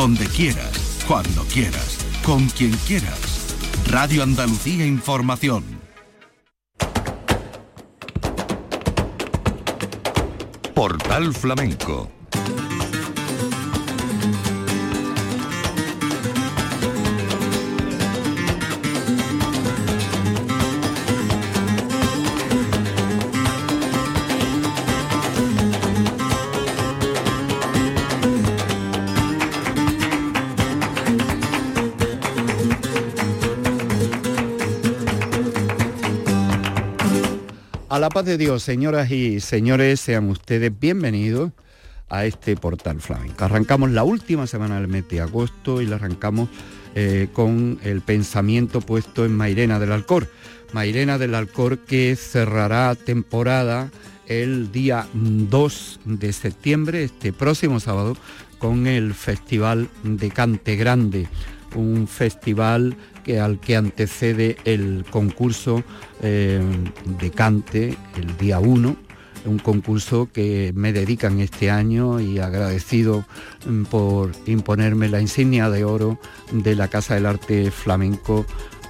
Donde quieras, cuando quieras, con quien quieras. Radio Andalucía Información. Portal Flamenco la paz de Dios, señoras y señores, sean ustedes bienvenidos a este portal flamenco. Arrancamos la última semana del mes de agosto y la arrancamos eh, con el pensamiento puesto en Mairena del Alcor. Mairena del Alcor que cerrará temporada el día 2 de septiembre, este próximo sábado, con el Festival de Cante Grande, un festival que, al que antecede el concurso eh, de cante el día 1, un concurso que me dedican este año y agradecido mm, por imponerme la insignia de oro de la Casa del Arte Flamenco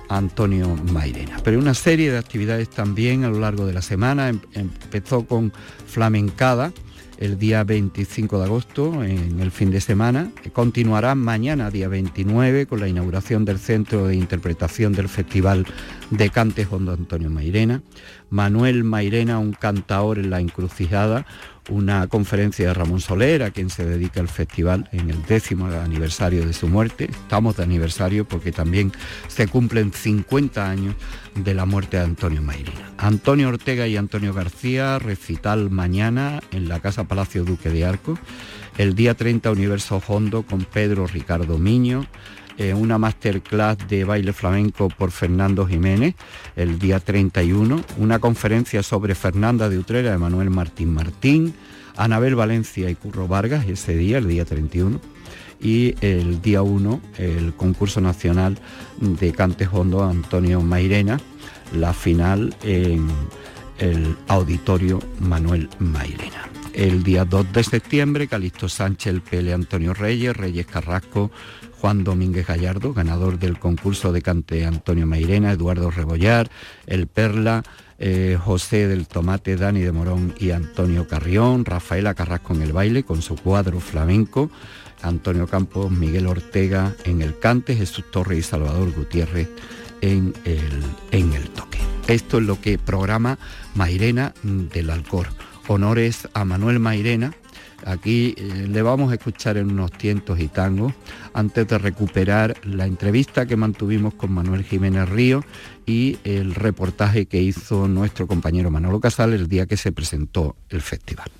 Antonio Mairena. Pero una serie de actividades también a lo largo de la semana. Em, empezó con Flamencada, el día 25 de agosto, en el fin de semana. Continuará mañana, día 29, con la inauguración del Centro de Interpretación del Festival de Cantes Hondo Antonio Mairena. Manuel Mairena, un cantaor en la encrucijada, una conferencia de Ramón Soler, a quien se dedica el festival en el décimo aniversario de su muerte. Estamos de aniversario porque también se cumplen 50 años de la muerte de Antonio Mairena. Antonio Ortega y Antonio García, recital mañana en la Casa Palacio Duque de Arco. El día 30 Universo Hondo con Pedro Ricardo Miño. Eh, una masterclass de baile flamenco por Fernando Jiménez el día 31, una conferencia sobre Fernanda de Utrera de Manuel Martín Martín, Anabel Valencia y Curro Vargas ese día, el día 31, y el día 1 el concurso nacional de Cante Hondo Antonio Mairena, la final en el auditorio Manuel Mairena. El día 2 de septiembre, Calixto Sánchez, el Pele Antonio Reyes, Reyes Carrasco, Juan Domínguez Gallardo, ganador del concurso de cante Antonio Mairena, Eduardo Rebollar, El Perla, eh, José del Tomate, Dani de Morón y Antonio Carrión, Rafaela Carrasco en el baile con su cuadro flamenco, Antonio Campos, Miguel Ortega en el cante, Jesús Torres y Salvador Gutiérrez en el, en el toque. Esto es lo que programa Mairena del Alcor. Honores a Manuel Mairena, Aquí eh, le vamos a escuchar en unos tientos y tangos antes de recuperar la entrevista que mantuvimos con Manuel Jiménez Río y el reportaje que hizo nuestro compañero Manolo Casal el día que se presentó el festival.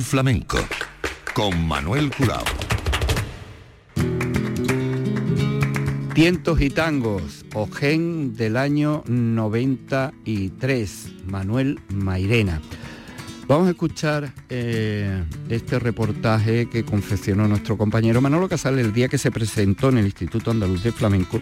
Flamenco con Manuel Curao. Tientos y tangos, Ogen del año 93, Manuel Mairena. Vamos a escuchar eh, este reportaje que confeccionó nuestro compañero Manolo Casal el día que se presentó en el Instituto Andaluz de Flamenco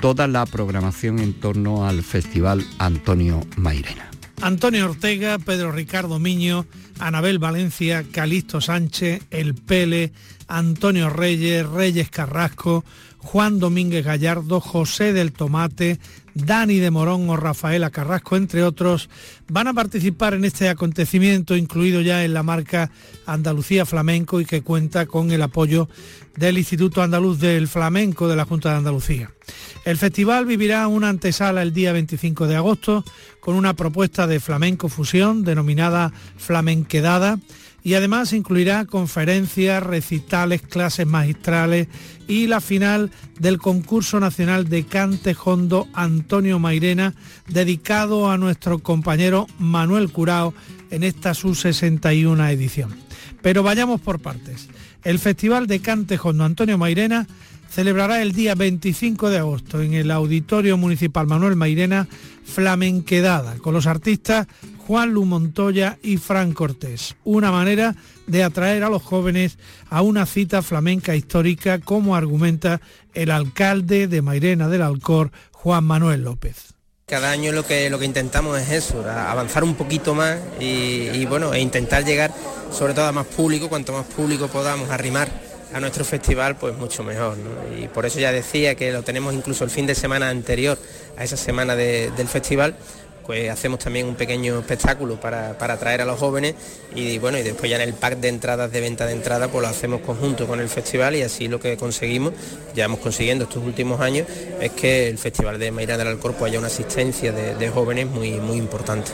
toda la programación en torno al Festival Antonio Mairena. Antonio Ortega, Pedro Ricardo Miño, Anabel Valencia, Calixto Sánchez, El Pele, Antonio Reyes, Reyes Carrasco, Juan Domínguez Gallardo, José del Tomate, Dani de Morón o Rafaela Carrasco, entre otros, van a participar en este acontecimiento, incluido ya en la marca Andalucía Flamenco y que cuenta con el apoyo del Instituto Andaluz del Flamenco de la Junta de Andalucía. El festival vivirá una antesala el día 25 de agosto con una propuesta de flamenco fusión denominada Flamenquedada y además incluirá conferencias, recitales, clases magistrales y la final del concurso nacional de cante hondo Antonio Mairena dedicado a nuestro compañero Manuel Curao en esta su 61 edición. Pero vayamos por partes. El Festival de Cante Hondo Antonio Mairena celebrará el día 25 de agosto en el Auditorio Municipal Manuel Mairena Flamenquedada con los artistas Juan Lu Montoya y Fran Cortés. Una manera de atraer a los jóvenes a una cita flamenca histórica como argumenta el alcalde de Mairena del Alcor, Juan Manuel López. Cada año lo que, lo que intentamos es eso, avanzar un poquito más y, bueno, e intentar llegar sobre todo a más público, cuanto más público podamos arrimar a nuestro festival, pues mucho mejor. Y por eso ya decía que lo tenemos incluso el fin de semana anterior a esa semana del festival, pues hacemos también un pequeño espectáculo para, atraer a los jóvenes y bueno, y después ya en el pack de entradas de venta de entrada pues lo hacemos conjunto con el festival y así lo que conseguimos, ya hemos consiguiendo estos últimos años, es que el Festival de Mayra del Alcorpo haya una asistencia de, de jóvenes muy, muy importante.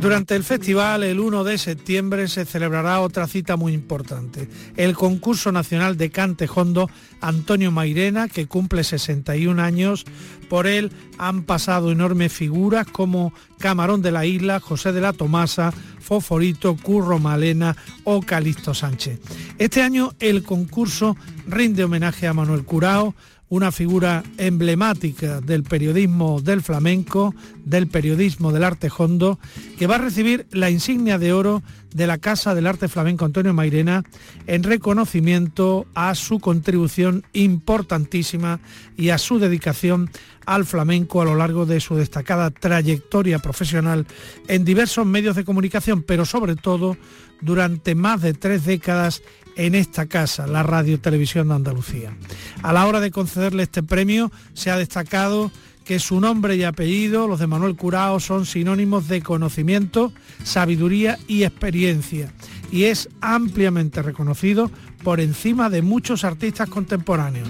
Durante el festival, el 1 de septiembre, se celebrará otra cita muy importante, el concurso nacional de cante hondo Antonio Mairena, que cumple 61 años. Por él han pasado enormes figuras como Camarón de la Isla, José de la Tomasa, Foforito, Curro Malena o Calixto Sánchez. Este año el concurso rinde homenaje a Manuel Curao, una figura emblemática del periodismo del flamenco, del periodismo del arte hondo, que va a recibir la insignia de oro de la Casa del Arte Flamenco Antonio Mairena en reconocimiento a su contribución importantísima y a su dedicación al flamenco a lo largo de su destacada trayectoria profesional en diversos medios de comunicación, pero sobre todo durante más de tres décadas en esta casa, la Radio Televisión de Andalucía. A la hora de concederle este premio se ha destacado que su nombre y apellido, los de Manuel Curao, son sinónimos de conocimiento, sabiduría y experiencia y es ampliamente reconocido por encima de muchos artistas contemporáneos.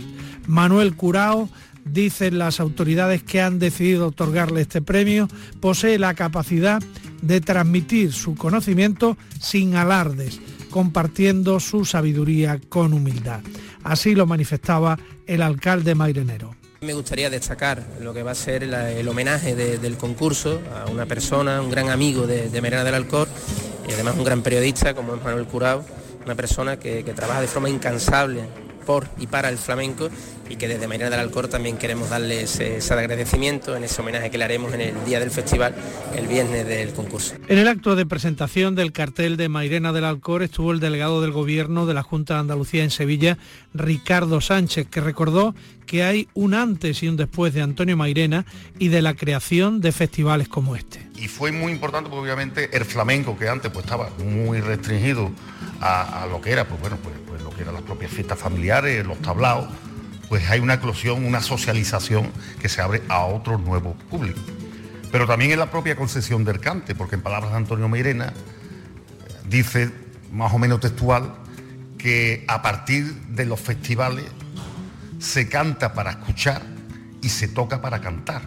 Manuel Curao, dicen las autoridades que han decidido otorgarle este premio, posee la capacidad de transmitir su conocimiento sin alardes, compartiendo su sabiduría con humildad. Así lo manifestaba el alcalde Mairenero. Me gustaría destacar lo que va a ser el homenaje del concurso a una persona, un gran amigo de, de Merena del Alcor y además un gran periodista como es Manuel Curao, una persona que trabaja de forma incansable por y para el flamenco y que desde Mairena del Alcor también queremos darle ese, agradecimiento en ese homenaje que le haremos en el día del festival, el viernes del concurso. En el acto de presentación del cartel de Mairena del Alcor estuvo el delegado del Gobierno de la Junta de Andalucía en Sevilla, Ricardo Sánchez, que recordó que hay un antes y un después de Antonio Mairena y de la creación de festivales como este. Y fue muy importante porque obviamente el flamenco, que antes pues, estaba muy restringido a, lo que era, pues bueno, pues, las propias fiestas familiares, los tablaos, pues hay una eclosión, una socialización que se abre a otro nuevo público. Pero también en la propia concesión del cante, porque en palabras de Antonio Meirena dice, más o menos textual, que a partir de los festivales se canta para escuchar y se toca para cantar.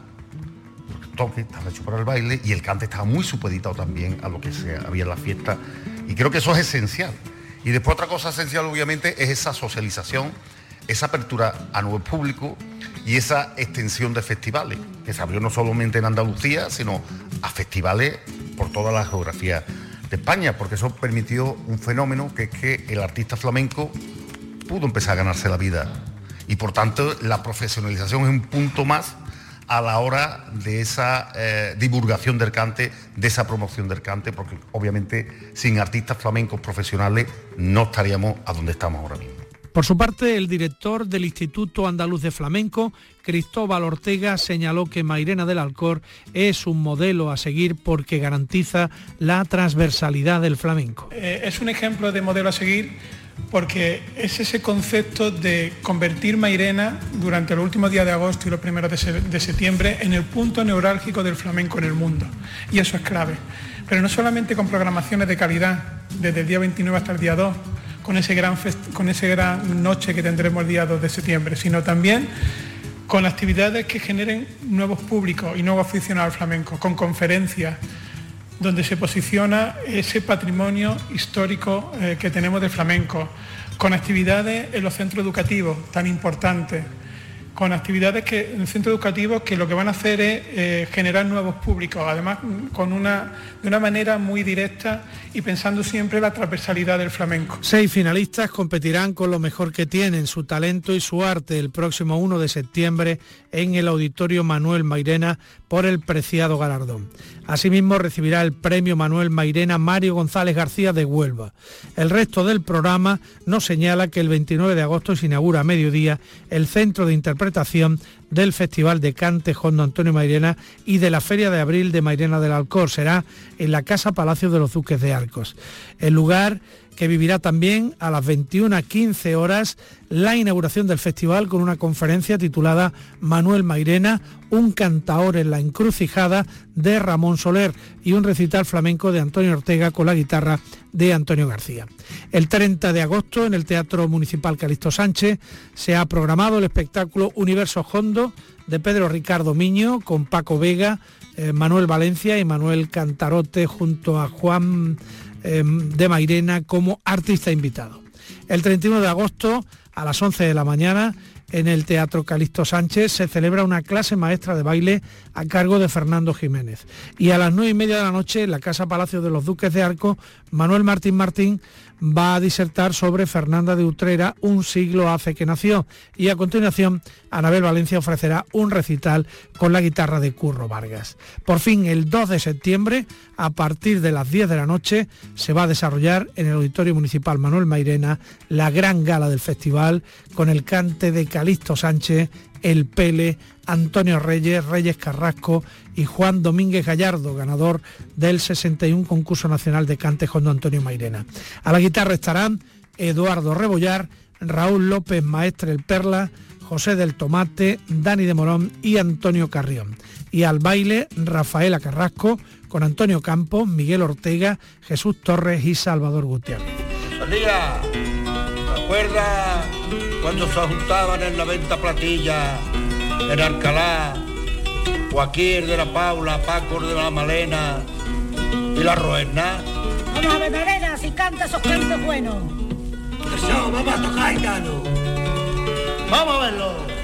Porque el toque está hecho para el baile y el cante está muy supeditado también a lo que se había en la fiesta. Y creo que eso es esencial. Y después otra cosa esencial obviamente es esa socialización esa apertura a nuevo público y esa extensión de festivales, que se abrió no solamente en Andalucía, sino a festivales por toda la geografía de España, porque eso permitió un fenómeno que es que el artista flamenco pudo empezar a ganarse la vida. Y por tanto la profesionalización es un punto más a la hora de esa eh, divulgación del cante, de esa promoción del cante, porque obviamente sin artistas flamencos profesionales no estaríamos a donde estamos ahora mismo. Por su parte, el director del Instituto Andaluz de Flamenco, Cristóbal Ortega, señaló que Mairena del Alcor es un modelo a seguir porque garantiza la transversalidad del flamenco. Eh, es un ejemplo de modelo a seguir porque es ese concepto de convertir Mairena durante los últimos días de agosto y los primeros de, septiembre en el punto neurálgico del flamenco en el mundo. Y eso es clave. Pero no solamente con programaciones de calidad, desde el día 29 hasta el día 2, con, ese gran con esa gran noche que tendremos el día 2 de septiembre, sino también con actividades que generen nuevos públicos y nuevos aficionados al flamenco, con conferencias donde se posiciona ese patrimonio histórico eh, que tenemos de flamenco, con actividades en los centros educativos tan importantes, con actividades que, en el centro educativo que lo que van a hacer es eh, generar nuevos públicos, además con una, de una manera muy directa y pensando siempre la transversalidad del flamenco. Seis finalistas competirán con lo mejor que tienen, su talento y su arte, el próximo 1 de septiembre en el Auditorio Manuel Mairena por el preciado galardón. Asimismo recibirá el premio Manuel Mairena Mario González García de Huelva. El resto del programa nos señala que el 29 de agosto se inaugura a mediodía el Centro de Interpretación del Festival de Cante Hondo Antonio Mairena y de la Feria de Abril de Mairena del Alcor. Será en la Casa Palacio de los Duques de Arcos. El lugar que vivirá también a las 21.15 horas la inauguración del festival con una conferencia titulada Manuel Mairena, un cantaor en la encrucijada de Ramón Soler y un recital flamenco de Antonio Ortega con la guitarra de Antonio García. El 30 de agosto en el Teatro Municipal Calixto Sánchez se ha programado el espectáculo Universo Hondo de Pedro Ricardo Miño con Paco Vega, eh, Manuel Valencia y Manuel Cantarote junto a Juan Em, de Mairena como artista invitado. El 31 de agosto a las 11 de la mañana en el Teatro Calixto Sánchez se celebra una clase maestra de baile a cargo de Fernando Jiménez. Y a las 9 y media de la noche en la Casa Palacio de los Duques de Arco, Manuel Martín Martín va a disertar sobre Fernanda de Utrera, un siglo hace que nació. Y a continuación, Anabel Valencia ofrecerá un recital con la guitarra de Curro Vargas. Por fin, el 2 de septiembre, a partir de las 10 de la noche, se va a desarrollar en el Auditorio Municipal Manuel Mairena la gran gala del festival con el cante de Calixto Sánchez el Pele, Antonio Reyes, Reyes Carrasco y Juan Domínguez Gallardo, ganador del 61 concurso nacional de cante Hondo Antonio Mairena. A la guitarra estarán Eduardo Rebollar, Raúl López Maestre el Perla, José del Tomate, Dani de Morón y Antonio Carrión. Y al baile Rafaela Carrasco con Antonio Campos, Miguel Ortega, Jesús Torres y Salvador Gutiérrez. ¿Recuerda cuando se juntaban en la venta platilla, en Alcalá, Joaquín de la Paula, Paco de la Malena y la Roena? Vamos a ver, Malena, si canta esos cantos buenos. Eso, vamos a tocar, Vamos a verlo.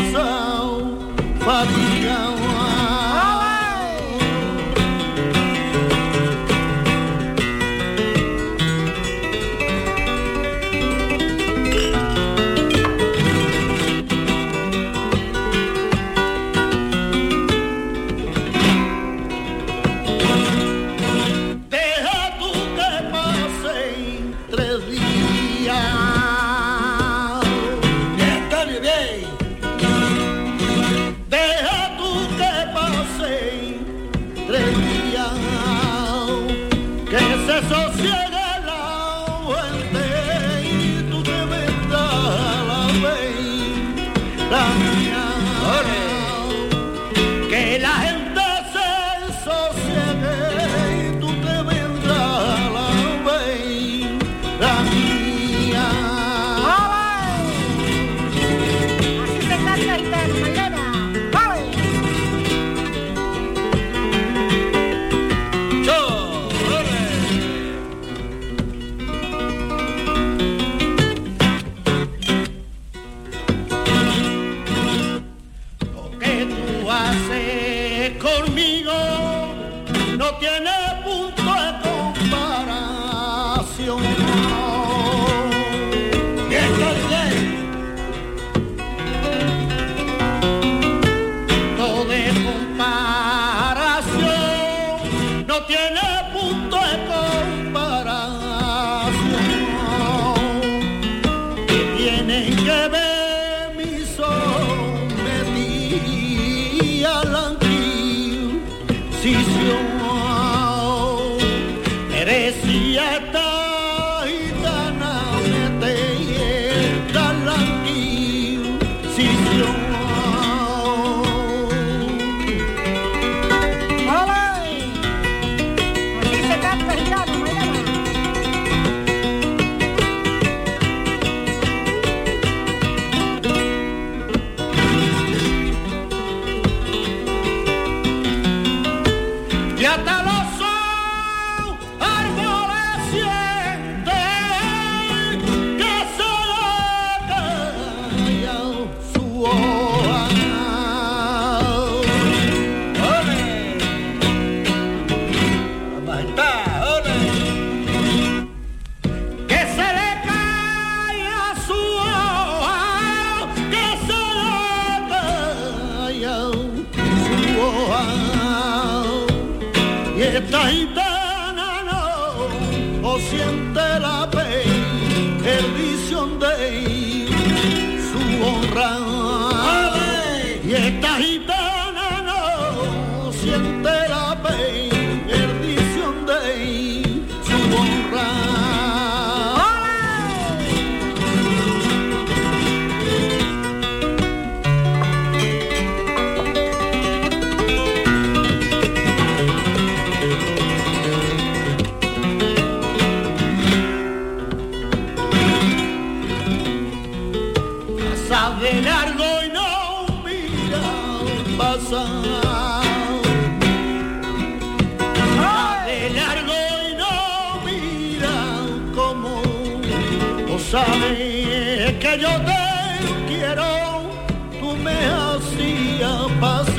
Hacías pasar posición merecía yo te quiero, tú me hacías pasar.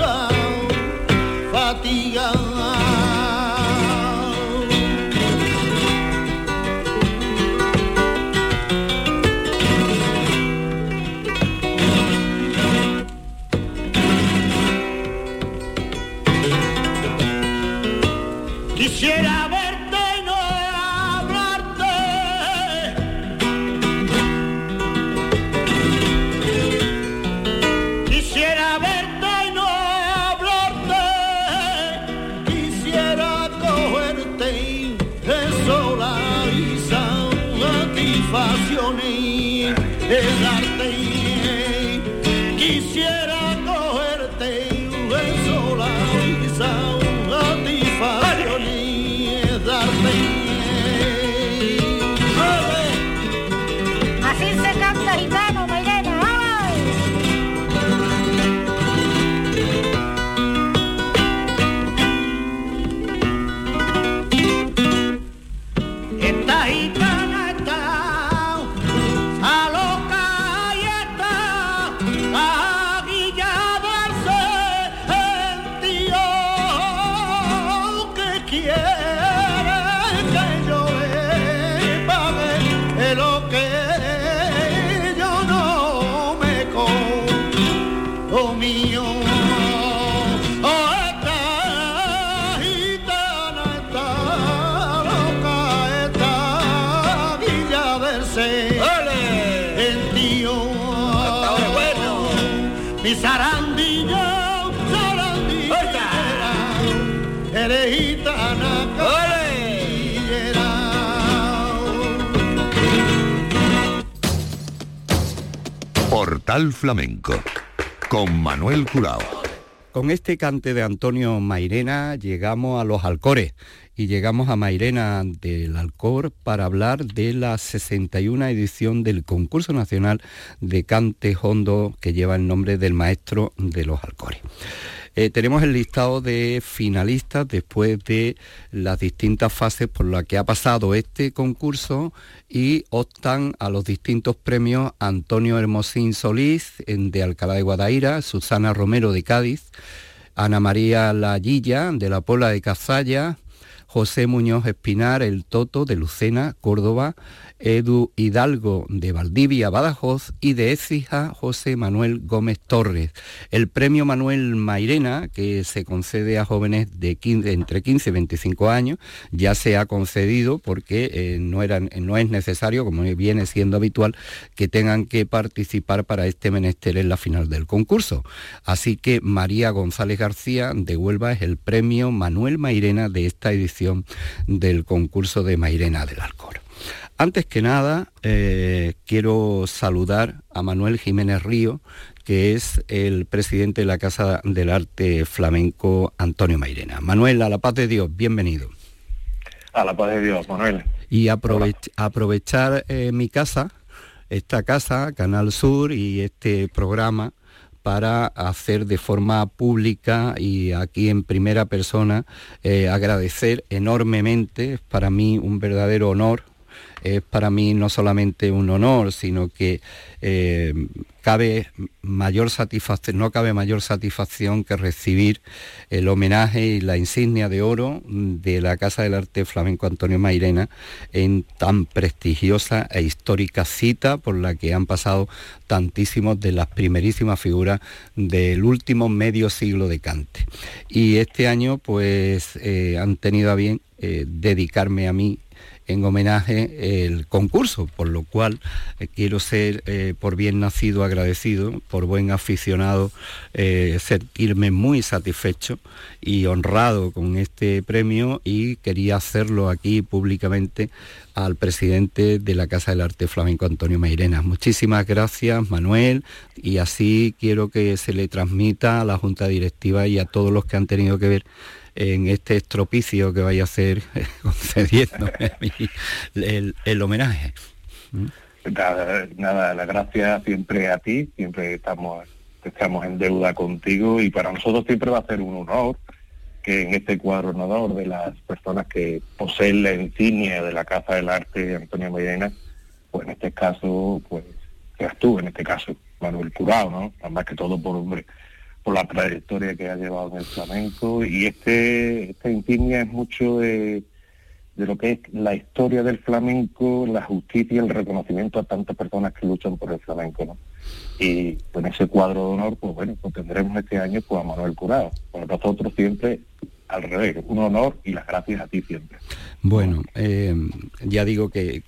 lo mío. Oh, esta gitana está loca, esta villa del ser, el. Bueno. Mi zarandilla, zarandilla, eres gitana. ¡Ole! Portal Flamenco con Manuel Curao. Con este cante de Antonio Mairena llegamos a los Alcores y llegamos a Mairena del Alcor para hablar de la 61 edición del concurso nacional de cante hondo que lleva el nombre del maestro de los Alcores. Eh, tenemos el listado de finalistas después de las distintas fases por las que ha pasado este concurso y optan a los distintos premios Antonio Hermosín Solís de Alcalá de Guadaira, Susana Romero de Cádiz, Ana María Lallilla de la Pola de Cazalla, José Muñoz Espinar, el Toto de Lucena, Córdoba, Edu Hidalgo de Valdivia, Badajoz y de Écija, José Manuel Gómez Torres. El premio Manuel Mairena, que se concede a jóvenes de entre 15 y 25 años, ya se ha concedido porque eh, no, no es necesario, como viene siendo habitual, que tengan que participar para este menester en la final del concurso. Así que María González García de Huelva es el premio Manuel Mairena de esta edición del concurso de Mairena del Alcor. Antes que nada, eh, quiero saludar a Manuel Jiménez Río, que es el presidente de la Casa del Arte Flamenco Antonio Mairena. Manuel, a la paz de Dios, bienvenido. A la paz de Dios, Manuel. Y aprovechar eh, mi casa, esta casa, Canal Sur y este programa para hacer de forma pública y aquí en primera persona eh, agradecer enormemente, es para mí un verdadero honor. Es para mí no solamente un honor, sino que eh, cabe mayor satisfacción, no cabe mayor satisfacción que recibir el homenaje y la insignia de oro de la Casa del Arte Flamenco Antonio Mairena en tan prestigiosa e histórica cita por la que han pasado tantísimos de las primerísimas figuras del último medio siglo de Cante. Y este año pues eh, han tenido a bien eh, dedicarme a mí en homenaje el concurso, por lo cual eh, quiero ser eh, por bien nacido agradecido, por buen aficionado, eh, sentirme muy satisfecho y honrado con este premio y quería hacerlo aquí públicamente al presidente de la Casa del Arte Flamenco, Antonio Mairena. Muchísimas gracias, Manuel, y así quiero que se le transmita a la Junta Directiva y a todos los que han tenido que ver en este estropicio que vaya a hacer concediendo el, el, homenaje. ¿Mm? Nada, nada, la gracia siempre a ti, siempre estamos, estamos en deuda contigo y para nosotros siempre va a ser un honor que en este cuadro honor de las personas que poseen la insignia de la Casa del Arte de Antonio Medina, pues en este caso, pues seas tú, en este caso, Manuel Curao, ¿no? Más que todo por hombre por la trayectoria que ha llevado en el flamenco y este esta insignia es mucho de, de lo que es la historia del flamenco, la justicia el reconocimiento a tantas personas que luchan por el flamenco, ¿no? Y con ese cuadro de honor, pues bueno, pues tendremos este año pues a Manuel Curado. Para nosotros siempre al revés, un honor y las gracias a ti siempre. Bueno, eh, ya digo que,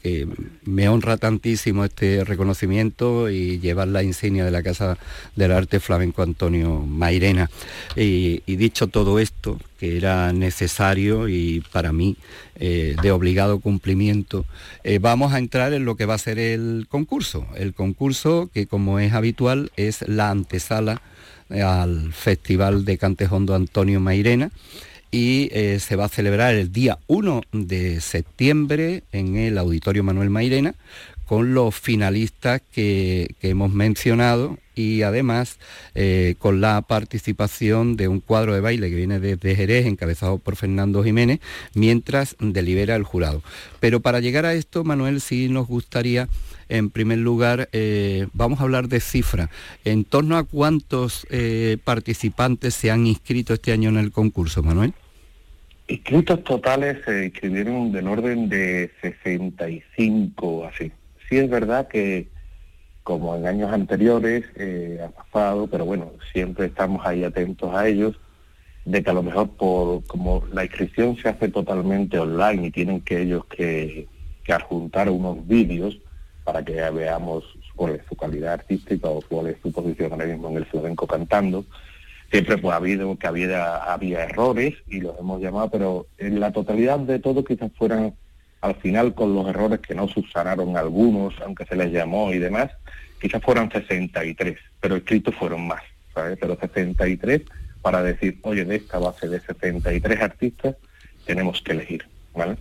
me honra tantísimo este reconocimiento y llevar la insignia de la Casa del Arte Flamenco Antonio Mairena. Y, dicho todo esto, que era necesario y para mí eh, de obligado cumplimiento, eh, vamos a entrar en lo que va a ser el concurso. El concurso que como es habitual es la antesala al Festival de Cantejondo Antonio Mairena y eh, se va a celebrar el día 1 de septiembre en el Auditorio Manuel Mairena con los finalistas que, hemos mencionado y además eh, con la participación de un cuadro de baile que viene desde Jerez, encabezado por Fernando Jiménez, mientras delibera el jurado. Pero para llegar a esto, Manuel, sí nos gustaría, en primer lugar, eh, vamos a hablar de cifra. ¿En torno a cuántos participantes se han inscrito este año en el concurso, Manuel? Inscritos totales se inscribieron del orden de 65, así. Sí es verdad que, como en años anteriores, eh, ha pasado, pero bueno, siempre estamos ahí atentos a ellos, de que a lo mejor por como la inscripción se hace totalmente online y tienen que ellos que, que adjuntar unos vídeos para que veamos cuál es su calidad artística o cuál es su posición ahora mismo en el flamenco cantando, siempre pues ha habido que había, había errores y los hemos llamado, pero en la totalidad de todo quizás fueran al final con los errores que no subsanaron algunos, aunque se les llamó y demás, quizás fueran 63, pero escritos fueron más, ¿sabes? Pero 63 para decir, oye, de esta base de 63 artistas tenemos que elegir, ¿vale?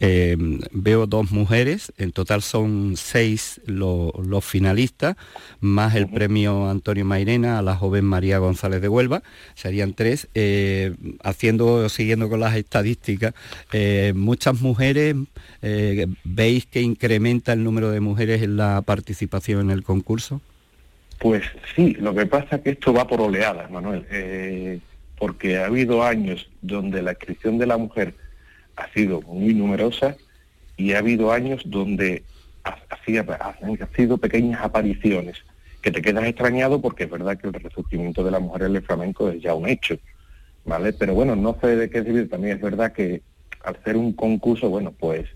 Eh, veo dos mujeres, en total son seis los finalistas, más el premio Antonio Mairena a la joven María González de Huelva, serían tres. Eh, haciendo, siguiendo con las estadísticas, eh, muchas mujeres, ¿veis que incrementa el número de mujeres en la participación en el concurso? Pues sí, lo que pasa es que esto va por oleadas, Manuel, porque ha habido años donde la inscripción de la mujer ha sido muy numerosa y ha habido años donde ha, han sido pequeñas apariciones que te quedas extrañado porque es verdad que el resurgimiento de la mujer en el flamenco es ya un hecho, ¿vale? Pero bueno, no sé de qué decir, también es verdad que al ser un concurso, bueno, pues,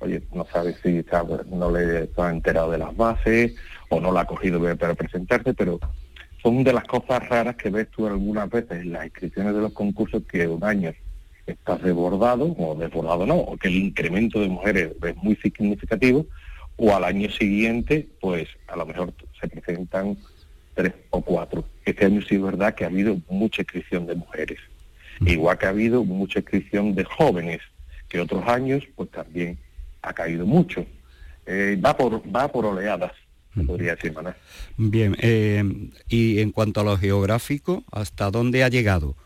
oye, no sabes si no le está enterado de las bases o no la ha cogido para presentarse, pero son de las cosas raras que ves tú algunas veces en las inscripciones de los concursos que un año está desbordado, o desbordado no, o que el incremento de mujeres es muy significativo, o al año siguiente, pues a lo mejor se presentan tres o cuatro. Este año sí es verdad que ha habido mucha inscripción de mujeres, igual que ha habido mucha inscripción de jóvenes, que otros años pues también ha caído mucho. Eh, va por va por oleadas, podría decir, Manuel. Bien, eh, y en cuanto a lo geográfico, ¿hasta dónde ha llegado?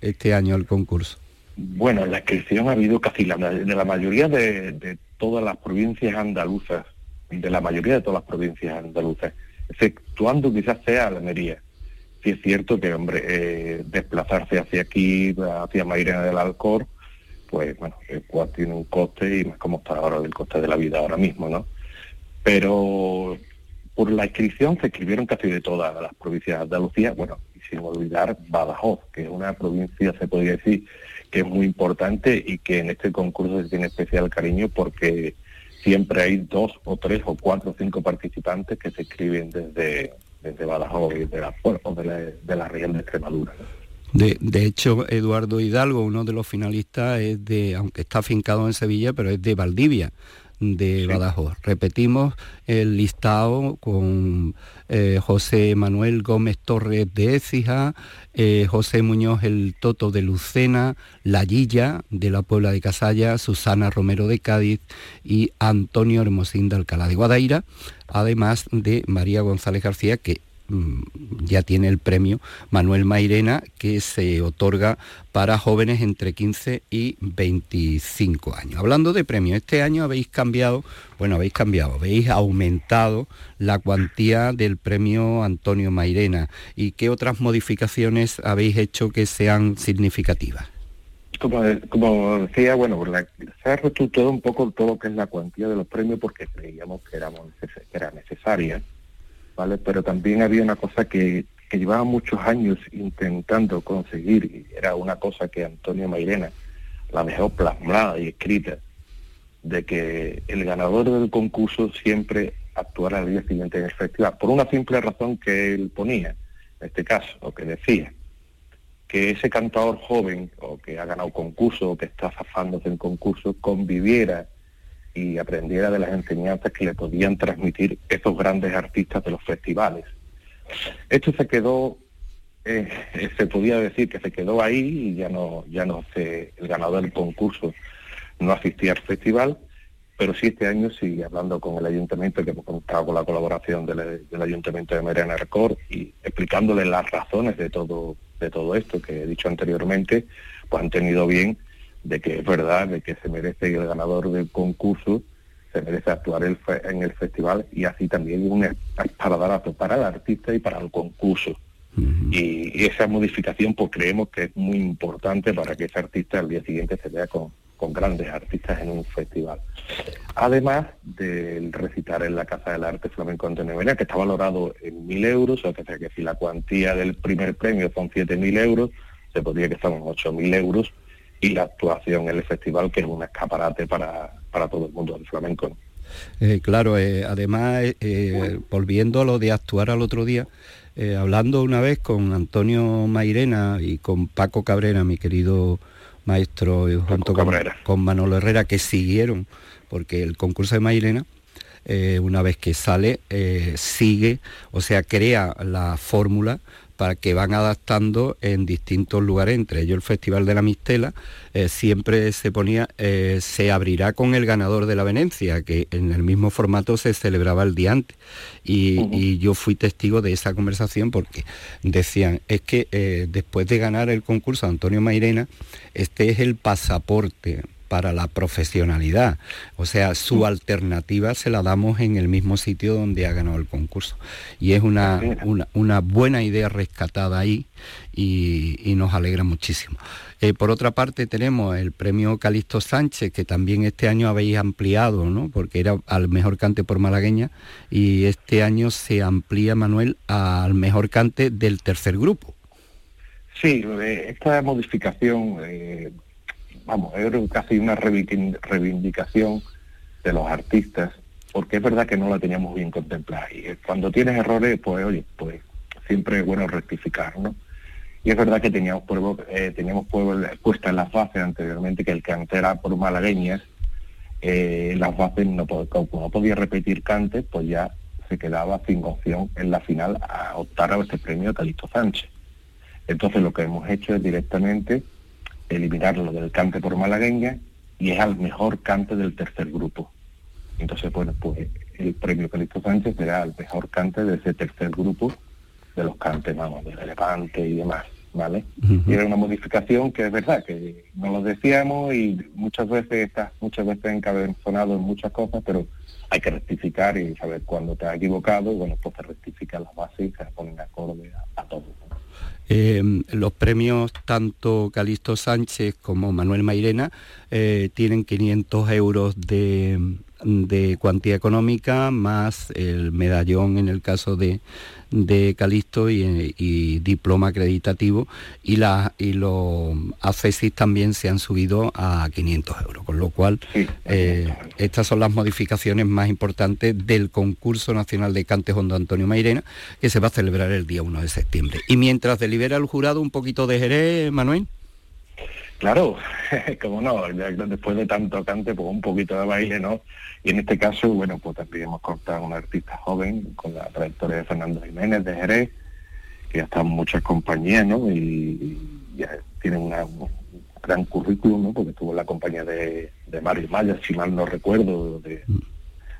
Este año el concurso? Bueno, la inscripción ha habido casi la, de la mayoría de, todas las provincias andaluzas, de la mayoría de todas las provincias andaluzas, exceptuando quizás sea Almería. Sí es cierto que, hombre, eh, desplazarse hacia aquí, hacia Mairena del Alcor, pues bueno, el cual tiene un coste y más como está ahora el coste de la vida ahora mismo, ¿no? Pero por la inscripción se escribieron casi de todas las provincias de Andalucía, bueno, sin olvidar Badajoz, que es una provincia, se podría decir, que es muy importante y que en este concurso se tiene especial cariño porque siempre hay dos o tres o cuatro o cinco participantes que se escriben desde, desde Badajoz y de la, de la, de la región de Extremadura. De, de, hecho, Eduardo Hidalgo, uno de los finalistas, es de, aunque está afincado en Sevilla, pero es de Valdivia de Badajoz. Repetimos el listado con eh, José Manuel Gómez Torres de Écija, eh, José Muñoz el Toto de Lucena, La Guilla de la Puebla de Casalla, Susana Romero de Cádiz y Antonio Hermosín de Alcalá de Guadaira, además de María González García, que ya tiene el premio Manuel Mairena que se otorga para jóvenes entre 15 y 25 años. Hablando de premios, este año habéis cambiado, bueno, habéis cambiado, habéis aumentado la cuantía del premio Antonio Mairena y qué otras modificaciones habéis hecho que sean significativas. Como, como decía, bueno, se ha reestructurado un poco todo lo que es la cuantía de los premios porque creíamos que, éramos, que era necesaria pero también había una cosa que, llevaba muchos años intentando conseguir, y era una cosa que Antonio Mairena la dejó plasmada y escrita, de que el ganador del concurso siempre actuara al día siguiente en el festival, por una simple razón que él ponía, en este caso, o que decía, que ese cantador joven, o que ha ganado concurso, o que está zafándose en concurso, conviviera y aprendiera de las enseñanzas que le podían transmitir esos grandes artistas de los festivales. Esto se quedó, eh, se podía decir que se quedó ahí y ya no, ya no sé, el ganador del concurso no asistía al festival, pero sí este año sí, hablando con el ayuntamiento, que hemos contado con la colaboración del, ayuntamiento de Mariana Arcor y explicándole las razones de todo, de todo esto que he dicho anteriormente, pues han tenido bien de que es verdad, de que se merece el ganador del concurso, se merece actuar en el festival y así también un esparadrapo para el artista y para el concurso. y, esa modificación pues creemos que es muy importante para que ese artista al día siguiente se vea con, grandes artistas en un festival. Además del recitar en la Casa del Arte Flamenco Antonio Vela, que está valorado en mil euros, o sea que si la cuantía del primer premio son siete mil euros, se podría que son ocho mil euros, y la actuación en el festival, que es un escaparate para, para todo el mundo del flamenco. Eh, claro, eh, además, eh, volviendo a lo de actuar al otro día, hablando una vez con Antonio Mairena y con Paco Cabrera, mi querido maestro junto con, con Manolo Herrera, que siguieron, porque el concurso de Mairena eh, una vez que sale, eh, sigue, o sea, crea la fórmula para que van adaptando en distintos lugares, entre ellos el Festival de la Mistela, eh, siempre se ponía, se abrirá con el ganador de la Venecia, que en el mismo formato se celebraba el día antes. Y, yo fui testigo de esa conversación porque decían, es que después de ganar el concurso Antonio Mairena, este es el pasaporte para la profesionalidad. O sea, su alternativa se la damos en el mismo sitio donde ha ganado el concurso. Y es una, una, buena idea rescatada ahí y, nos alegra muchísimo. Eh, por otra parte tenemos el premio Calixto Sánchez, que también este año habéis ampliado, ¿no? porque era al mejor cante por malagueña, y este año se amplía, Manuel, al mejor cante del tercer grupo. Sí, eh, esta modificación eh, vamos, es casi una reivindicación de los artistas, porque es verdad que no la teníamos bien contemplada. Y eh, cuando tienes errores, pues oye, pues siempre es bueno rectificar, ¿no? Y es verdad que teníamos, eh, teníamos puesta en las bases anteriormente que el cante era por malagueñas, eh, las bases no, no podía repetir cante, pues ya se quedaba sin opción en la final a optar a este premio Calixto Sánchez. Entonces lo que hemos hecho es directamente eliminarlo del cante por malagueña y es al mejor cante del tercer grupo. Entonces, bueno, pues el premio Calixto Sánchez será el mejor cante de ese tercer grupo de los cantes, vamos, del elefante y demás, ¿vale? Y era una modificación que es verdad, que no lo decíamos y muchas veces está, muchas veces encabezonado en muchas cosas, pero hay que rectificar y saber cuándo te has equivocado y bueno, pues se rectifica bases y se ponen acorde a, a todo. Eh, los premios tanto Calixto Sánchez como Manuel Mairena eh, tienen 500 euros de, de cuantía económica más el medallón en el caso de, de Calixto y, diploma acreditativo y, la, y los ACESIS también se han subido a 500 euros, con lo cual eh, estas son las modificaciones más importantes del concurso nacional de Cantes Hondo Antonio Mairena que se va a celebrar el día 1 de septiembre. Y mientras delibera el jurado un poquito de Jerez, Manuel. Claro, como no, después de tanto cante, pues un poquito de baile, ¿no? Y en este caso, bueno, pues también hemos cortado a un artista joven con la trayectoria de Fernando Jiménez de Jerez, que ya está en muchas compañías, ¿no? Y, ya tiene un gran currículum, ¿no? Porque estuvo en la compañía de, Mario Maya, si mal no recuerdo, de,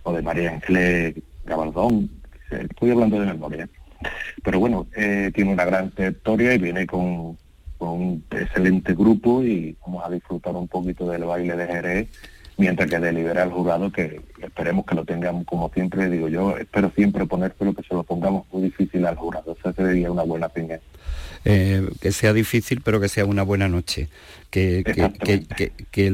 o de María Ángeles Gabaldón, estoy hablando de memoria. Pero bueno, eh, tiene una gran trayectoria y viene con con un excelente grupo y vamos a disfrutar un poquito del baile de Jerez mientras que delibera el jurado que esperemos que lo tengamos como siempre digo yo espero siempre poner pero que se lo pongamos muy difícil al jurado. Eso sería una buena piña eh, que sea difícil pero que sea una buena noche que, que,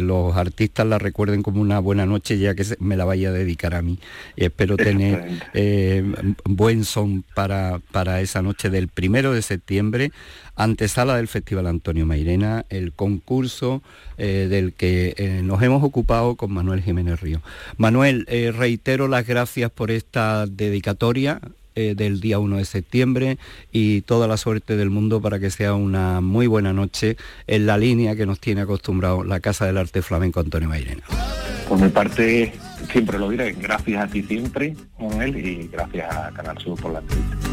los artistas la recuerden como una buena noche ya que me la vaya a dedicar a mí. Y espero tener eh, buen son para, para esa noche del primero de septiembre, antesala del Festival Antonio Mairena, el concurso eh, del que eh, nos hemos ocupado con Manuel Jiménez Río. Manuel, reitero las gracias por esta dedicatoria eh, del día 1 de septiembre y toda la suerte del mundo para que sea una muy buena noche en la línea que nos tiene acostumbrado la Casa del Arte Flamenco Antonio Mairena. Por mi parte, siempre lo diré, gracias a ti siempre, él, y gracias a Canal Sur por la entrevista.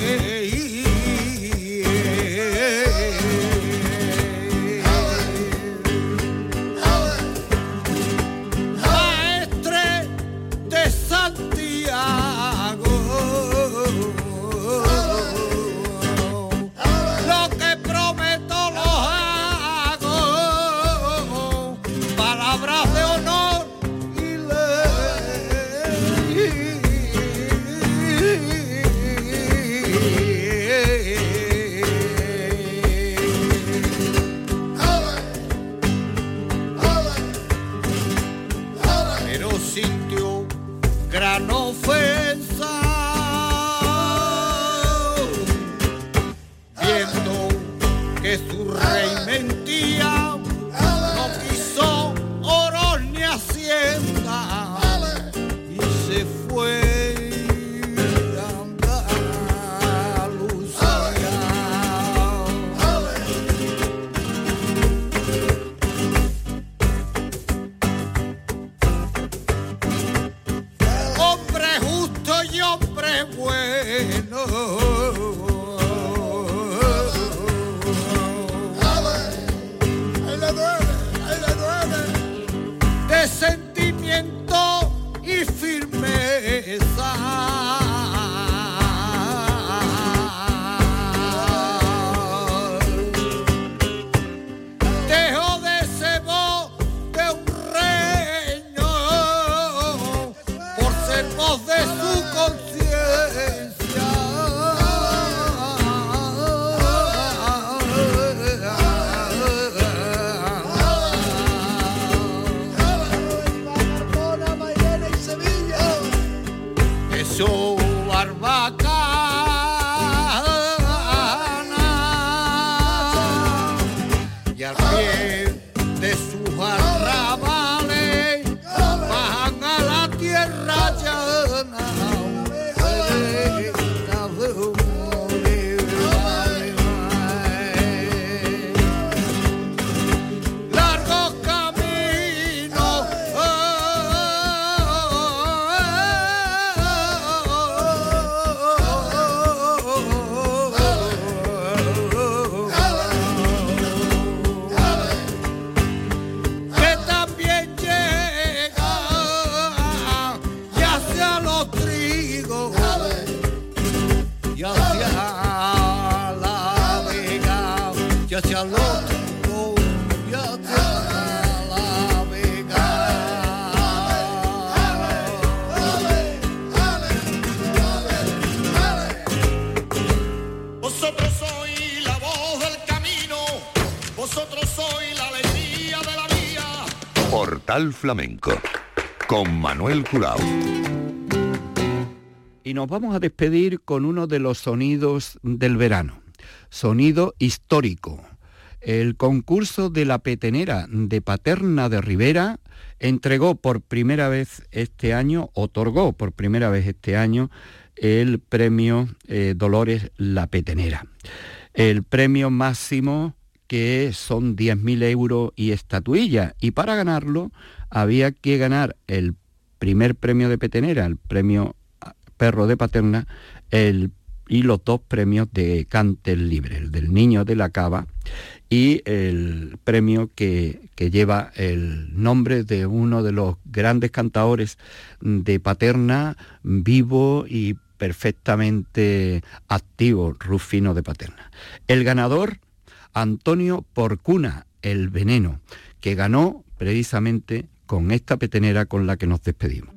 yeah. Flamenco con Manuel Curao. Y nos vamos a despedir con uno de los sonidos del verano, sonido histórico. El concurso de la petenera de Paterna de Rivera entregó por primera vez este año, otorgó por primera vez este año el premio eh, Dolores La Petenera. El premio máximo que son 10.000 euros y estatuilla. Y para ganarlo había que ganar el primer premio de petenera, el premio perro de paterna, el, y los dos premios de cante libre, el del niño de la cava y el premio que, que lleva el nombre de uno de los grandes cantadores de paterna, vivo y perfectamente activo, Rufino de Paterna. El ganador, Antonio Porcuna, el veneno, que ganó precisamente con esta petenera con la que nos despedimos.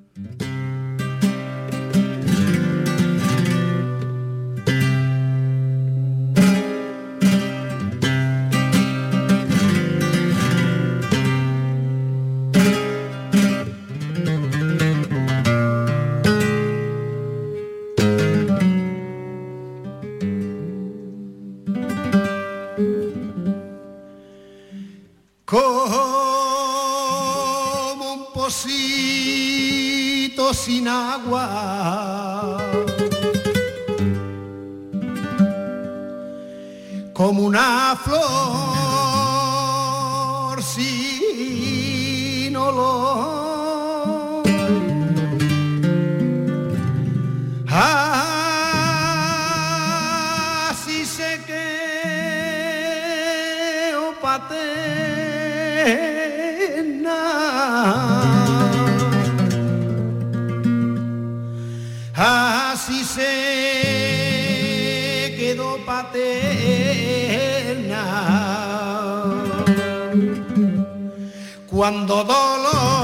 Sin agua, como una flor paterna. Cuando Dolores